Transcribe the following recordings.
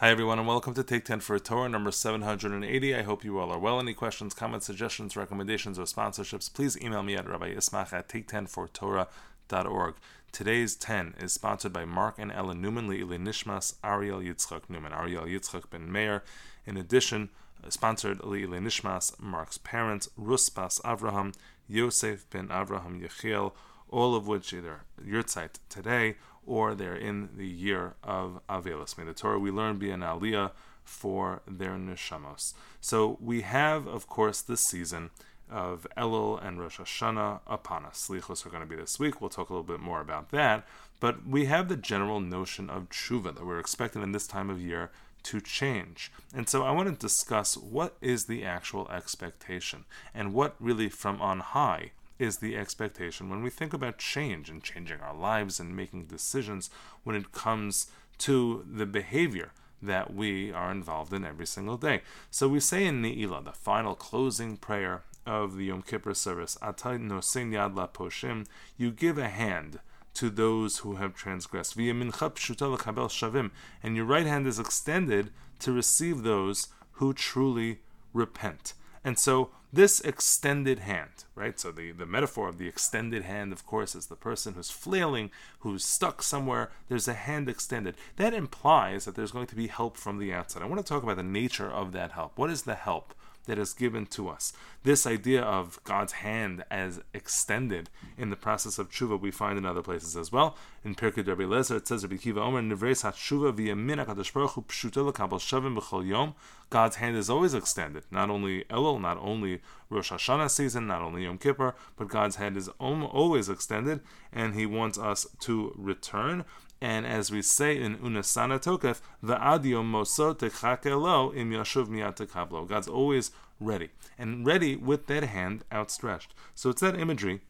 Hi, everyone, and welcome to Take 10 for Torah number 780. I hope you all are well. Any questions, comments, suggestions, recommendations, or sponsorships, please email me at Rabbi Ismach at take10fortorah.org. Today's 10 is sponsored by Mark and Ellen Newman, Le'ili Nishmas, Ariel Yitzchak Newman, Ariel Yitzchak Ben Meir. In addition, sponsored Le'ili Nishmas, Mark's parents, Ruspas Avraham, Yosef Ben Avraham Yechiel, all of which either Yurtzeit today or they're in the year of Avelis. May the Torah we learn be an aliyah for their neshamos. So we have, of course, this season of Elul and Rosh Hashanah upon us. Slichos are going to be this week. We'll talk a little bit more about that. But we have the general notion of tshuva that we're expecting in this time of year to change. And so I want to discuss what is the actual expectation and what really from on high is the expectation when we think about change and changing our lives and making decisions when it comes to the behavior that we are involved in every single day. So we say in Ne'ilah, the final closing prayer of the Yom Kippur service, Atay nosin yad la poshim, you give a hand to those who have transgressed. shavim, and your right hand is extended to receive those who truly repent. And so this extended hand, right? So the, the metaphor of the extended hand, of course, is the person who's flailing, who's stuck somewhere. There's a hand extended. That implies that there's going to be help from the outside. I want to talk about the nature of that help. What is the help? That is given to us. This idea of God's hand as extended in the process of tshuva we find in other places as well. In Pirkei Rabbi Lezer it says Rabbi Akiva Omer Nivreis HaTshuva V'Yamin HaKadosh Baruch Hu Pshuta L'Kabel Shavim B'Chol Yom. God's hand is always extended. Not only Elul, not only Rosh Hashanah season, not only Yom Kippur, but God's hand is always extended, and He wants us to return. And as we say in Unetaneh Tokef, the adio moso techakelo im yashuv miyat God's always ready. And ready with that hand outstretched. So it's that imagery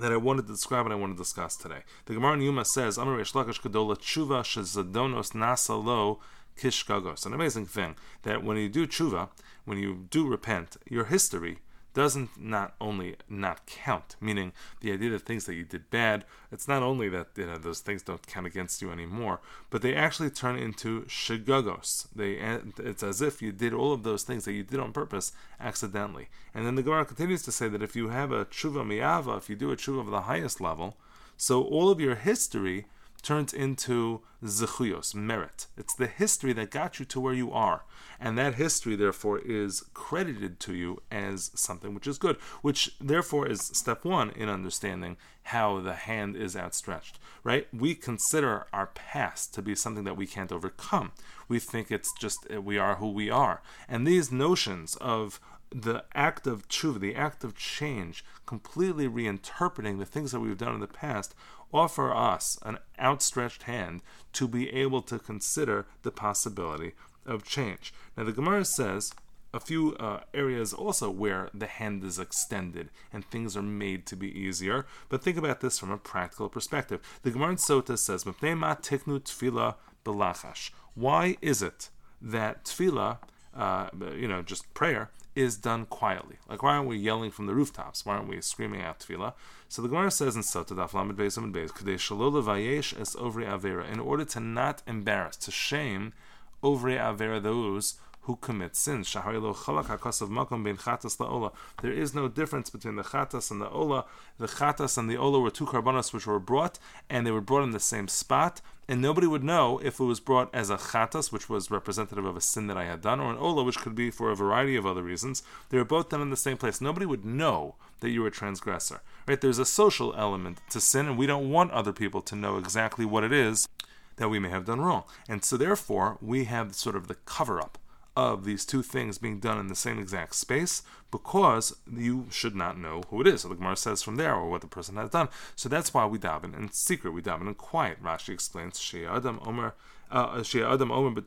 that I wanted to describe and I want to discuss today. The Gemara in Yuma says, Amar Lakish Kadola Tshuva Shezadonos Nasalo Kishkagos. An amazing thing that when you do tshuva, when you do repent, your history doesn't not only not count, meaning the idea that things that you did bad, it's not only that you know, those things don't count against you anymore, but they actually turn into shigagos. They it's as if you did all of those things that you did on purpose accidentally. And then the Gemara continues to say that if you have a tshuva miyava, if you do a tshuva of the highest level, so all of your history turns into zechuyos, merit. It's the history that got you to where you are. And that history, therefore, is credited to you as something which is good, which, therefore, is step one in understanding how the hand is outstretched, right? We consider our past to be something that we can't overcome. We think it's just eh, we are who we are. And these notions of the act of tshuva, the act of change, completely reinterpreting the things that we've done in the past, offer us an outstretched hand to be able to consider the possibility of change. Now, the Gemara says a few uh, areas also where the hand is extended and things are made to be easier. But think about this from a practical perspective. The Gemara in Sota says, belachash." Why is it that tefillah, uh, you know, just prayer, is done quietly. Like, why aren't we yelling from the rooftops? Why aren't we screaming out tefillah? So the Gemara says in Sota Daf Lamed Beis Amid Beis, Kadei Shalol Es Ovri Avera, in order to not embarrass, to shame Ovri Avera those who commit sins. There is no difference between the chatas and the ola. The chatas and the ola were two karbanos which were brought, and they were brought in the same spot, and nobody would know if it was brought as a chatas, which was representative of a sin that I had done, or an ola, which could be for a variety of other reasons. They were both done in the same place. Nobody would know that you were a transgressor. Right? There's a social element to sin, and we don't want other people to know exactly what it is that we may have done wrong. And so therefore, we have sort of the cover up of these two things being done in the same exact space because you should not know who it is. So the Gemara says from there or what the person has done. So that's why we daven in secret, we daven in quiet. Rashi explains, Adam Omer. Uh, Adam Omer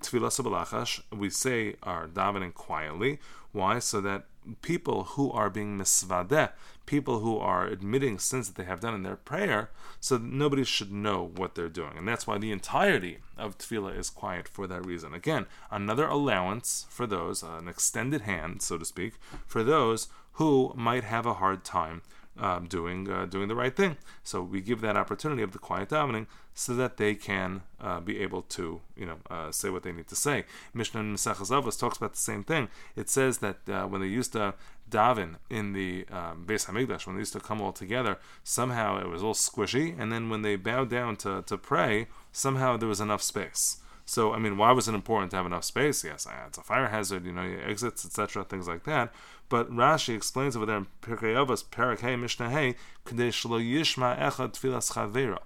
we say our davening quietly. Why? So that people who are being misvadeh, people who are admitting sins that they have done in their prayer, so nobody should know what they're doing. And that's why the entirety of tefillah is quiet for that reason. Again, another allowance for those, an extended hand, so to speak, for those who might have a hard time um, doing uh, doing the right thing. So we give that opportunity of the quiet davening so that they can uh, be able to you know uh, say what they need to say. Mishnah Maseches Avos talks about the same thing. It says that uh, when they used to daven in the um, Beis Hamikdash, when they used to come all together, somehow it was all squishy, and then when they bowed down to, to pray, somehow there was enough space. So, I mean, why was it important to have enough space? Yes, it's a fire hazard, you know, exits, etc., things like that. But Rashi explains over there in Pirkei Avos, Perek Hey, Mishnah Hey, Kadesh lo yishma echad tfilas chavera.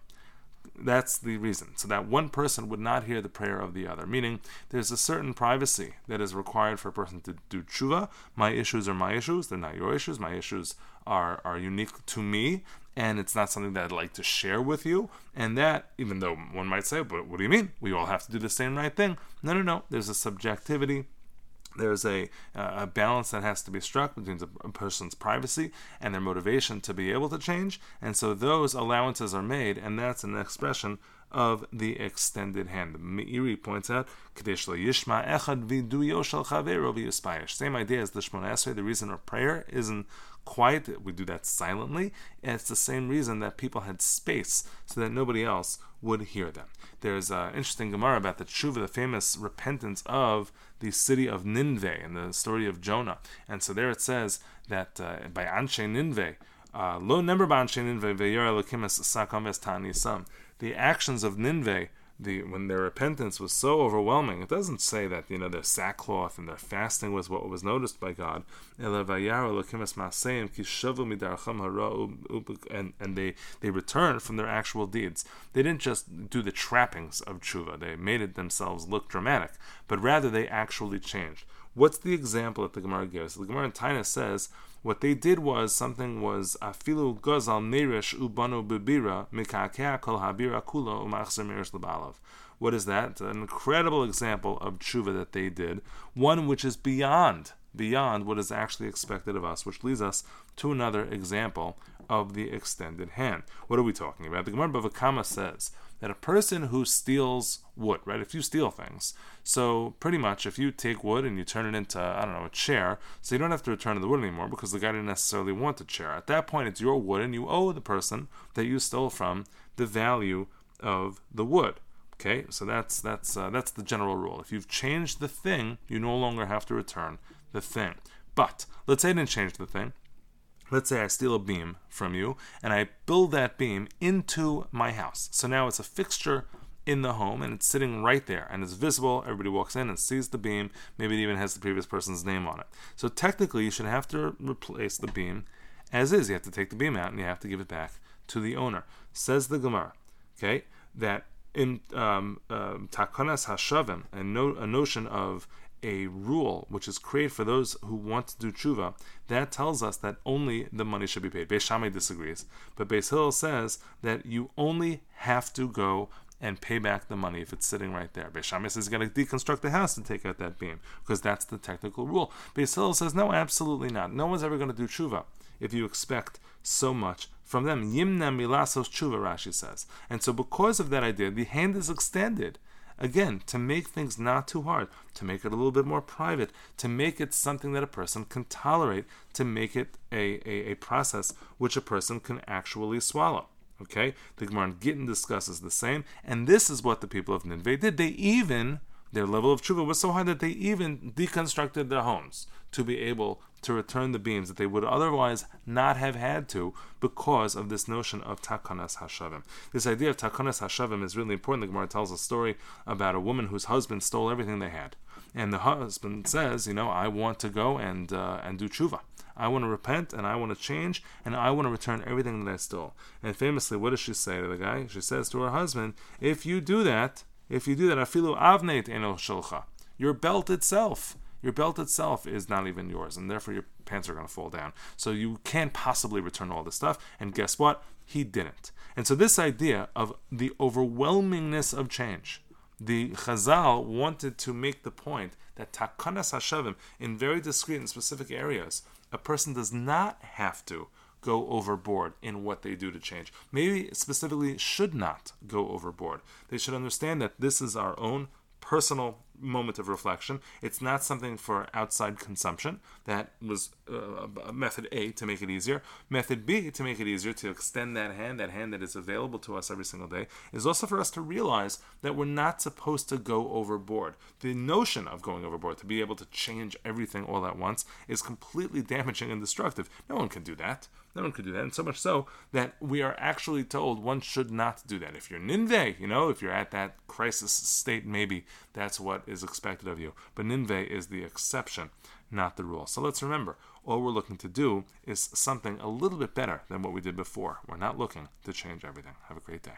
That's the reason. So that one person would not hear the prayer of the other. Meaning, there's a certain privacy that is required for a person to do tshuva. My issues are my issues, they're not your issues. My issues are, are unique to me and it's not something that I'd like to share with you. And that, even though one might say, but what do you mean? We all have to do the same right thing. No, no, no. There's a subjectivity. There's a, uh, a balance that has to be struck between a person's privacy and their motivation to be able to change. And so those allowances are made, and that's an expression of the extended hand. Meiri points out, Yishma Echad Same idea as the Shemona Esrei. The reason of prayer isn't quiet, we do that silently, and it's the same reason that people had space so that nobody else would hear them. There's an interesting Gemara about the tshuva, the famous repentance of the city of Nineveh in the story of Jonah. And so there it says that uh, by Anshe Nineveh, uh, Uh, lo elokim sakam The actions of Nineveh the when their repentance was so overwhelming, it doesn't say that you know their sackcloth and their fasting was what was noticed by God. And, and they they returned from their actual deeds. They didn't just do the trappings of tshuva; they made it themselves look dramatic, but rather they actually changed. What's the example that the Gemara gives? The Gemara in Taina says what they did was something was afilu gozal neresh ubano bibira mikakea kol habira kula umachzer. What is that? An incredible example of tshuva that they did, one which is beyond beyond what is actually expected of us, which leads us to another example of the extended hand. What are we talking about? The Gemara Bava Kama says that a person who steals wood, right? If you steal things, so pretty much if you take wood and you turn it into, I don't know, a chair, so you don't have to return the wood anymore because the guy didn't necessarily want the chair. At that point, it's your wood and you owe the person that you stole from the value of the wood. Okay, so that's that's uh, that's the general rule. If you've changed the thing, you no longer have to return the thing. But let's say I didn't change the thing let's say I steal a beam from you and I build that beam into my house. So now it's a fixture in the home and it's sitting right there and it's visible. Everybody walks in and sees the beam. Maybe it even has the previous person's name on it. So technically, you should have to replace the beam as is. You have to take the beam out and you have to give it back to the owner. Says the Gemara, okay, that in um, uh, Takanas Hashavim, a, no, a notion of a rule which is created for those who want to do tshuva, that tells us that only the money should be paid. Beis Shammai disagrees, but Beis Hillel says that you only have to go and pay back the money if it's sitting right there. Beis Shammai says you got to deconstruct the house to take out that beam because that's the technical rule. Beis Hillel says no, absolutely not. No one's ever going to do tshuva if you expect so much from them. Yimna milasos tshuva, Rashi says, and so because of that idea, the hand is extended Again, to make things not too hard, to make it a little bit more private, to make it something that a person can tolerate, to make it a, a, a process which a person can actually swallow. Okay? The Gemara in Gittin discusses the same, and this is what the people of Nineveh did. They even, their level of tshuva was so high that they even deconstructed their homes to be able to return the beams that they would otherwise not have had to because of this notion of takanas hashavim. This idea of takanas hashavim is really important. The Gemara tells a story about a woman whose husband stole everything they had, and the husband says, "You know, I want to go and uh, and do tshuva. I want to repent and I want to change and I want to return everything that I stole." And famously, what does she say to the guy? She says to her husband, "If you do that, if you do that, afilu avneit eno shelcha, your belt itself." your belt itself is not even yours, and therefore your pants are going to fall down. So you can't possibly return all this stuff. And guess what? He didn't. And so this idea of the overwhelmingness of change, the Chazal wanted to make the point that takanas hashavim in very discrete and specific areas, a person does not have to go overboard in what they do to change. Maybe specifically should not go overboard. They should understand that this is our own personal moment of reflection. It's not something for outside consumption. That was uh, method A to make it easier. Method B to make it easier to extend that hand, that hand that is available to us every single day, is also for us to realize that we're not supposed to go overboard. The notion of going overboard, to be able to change everything all at once, is completely damaging and destructive. No one can do that. No one could do that. And so much so that we are actually told one should not do that. If you're ninveh, you know, if you're at that crisis state, maybe that's what is expected of you. But ninveh is the exception, not the rule. So let's remember, all we're looking to do is something a little bit better than what we did before. We're not looking to change everything. Have a great day.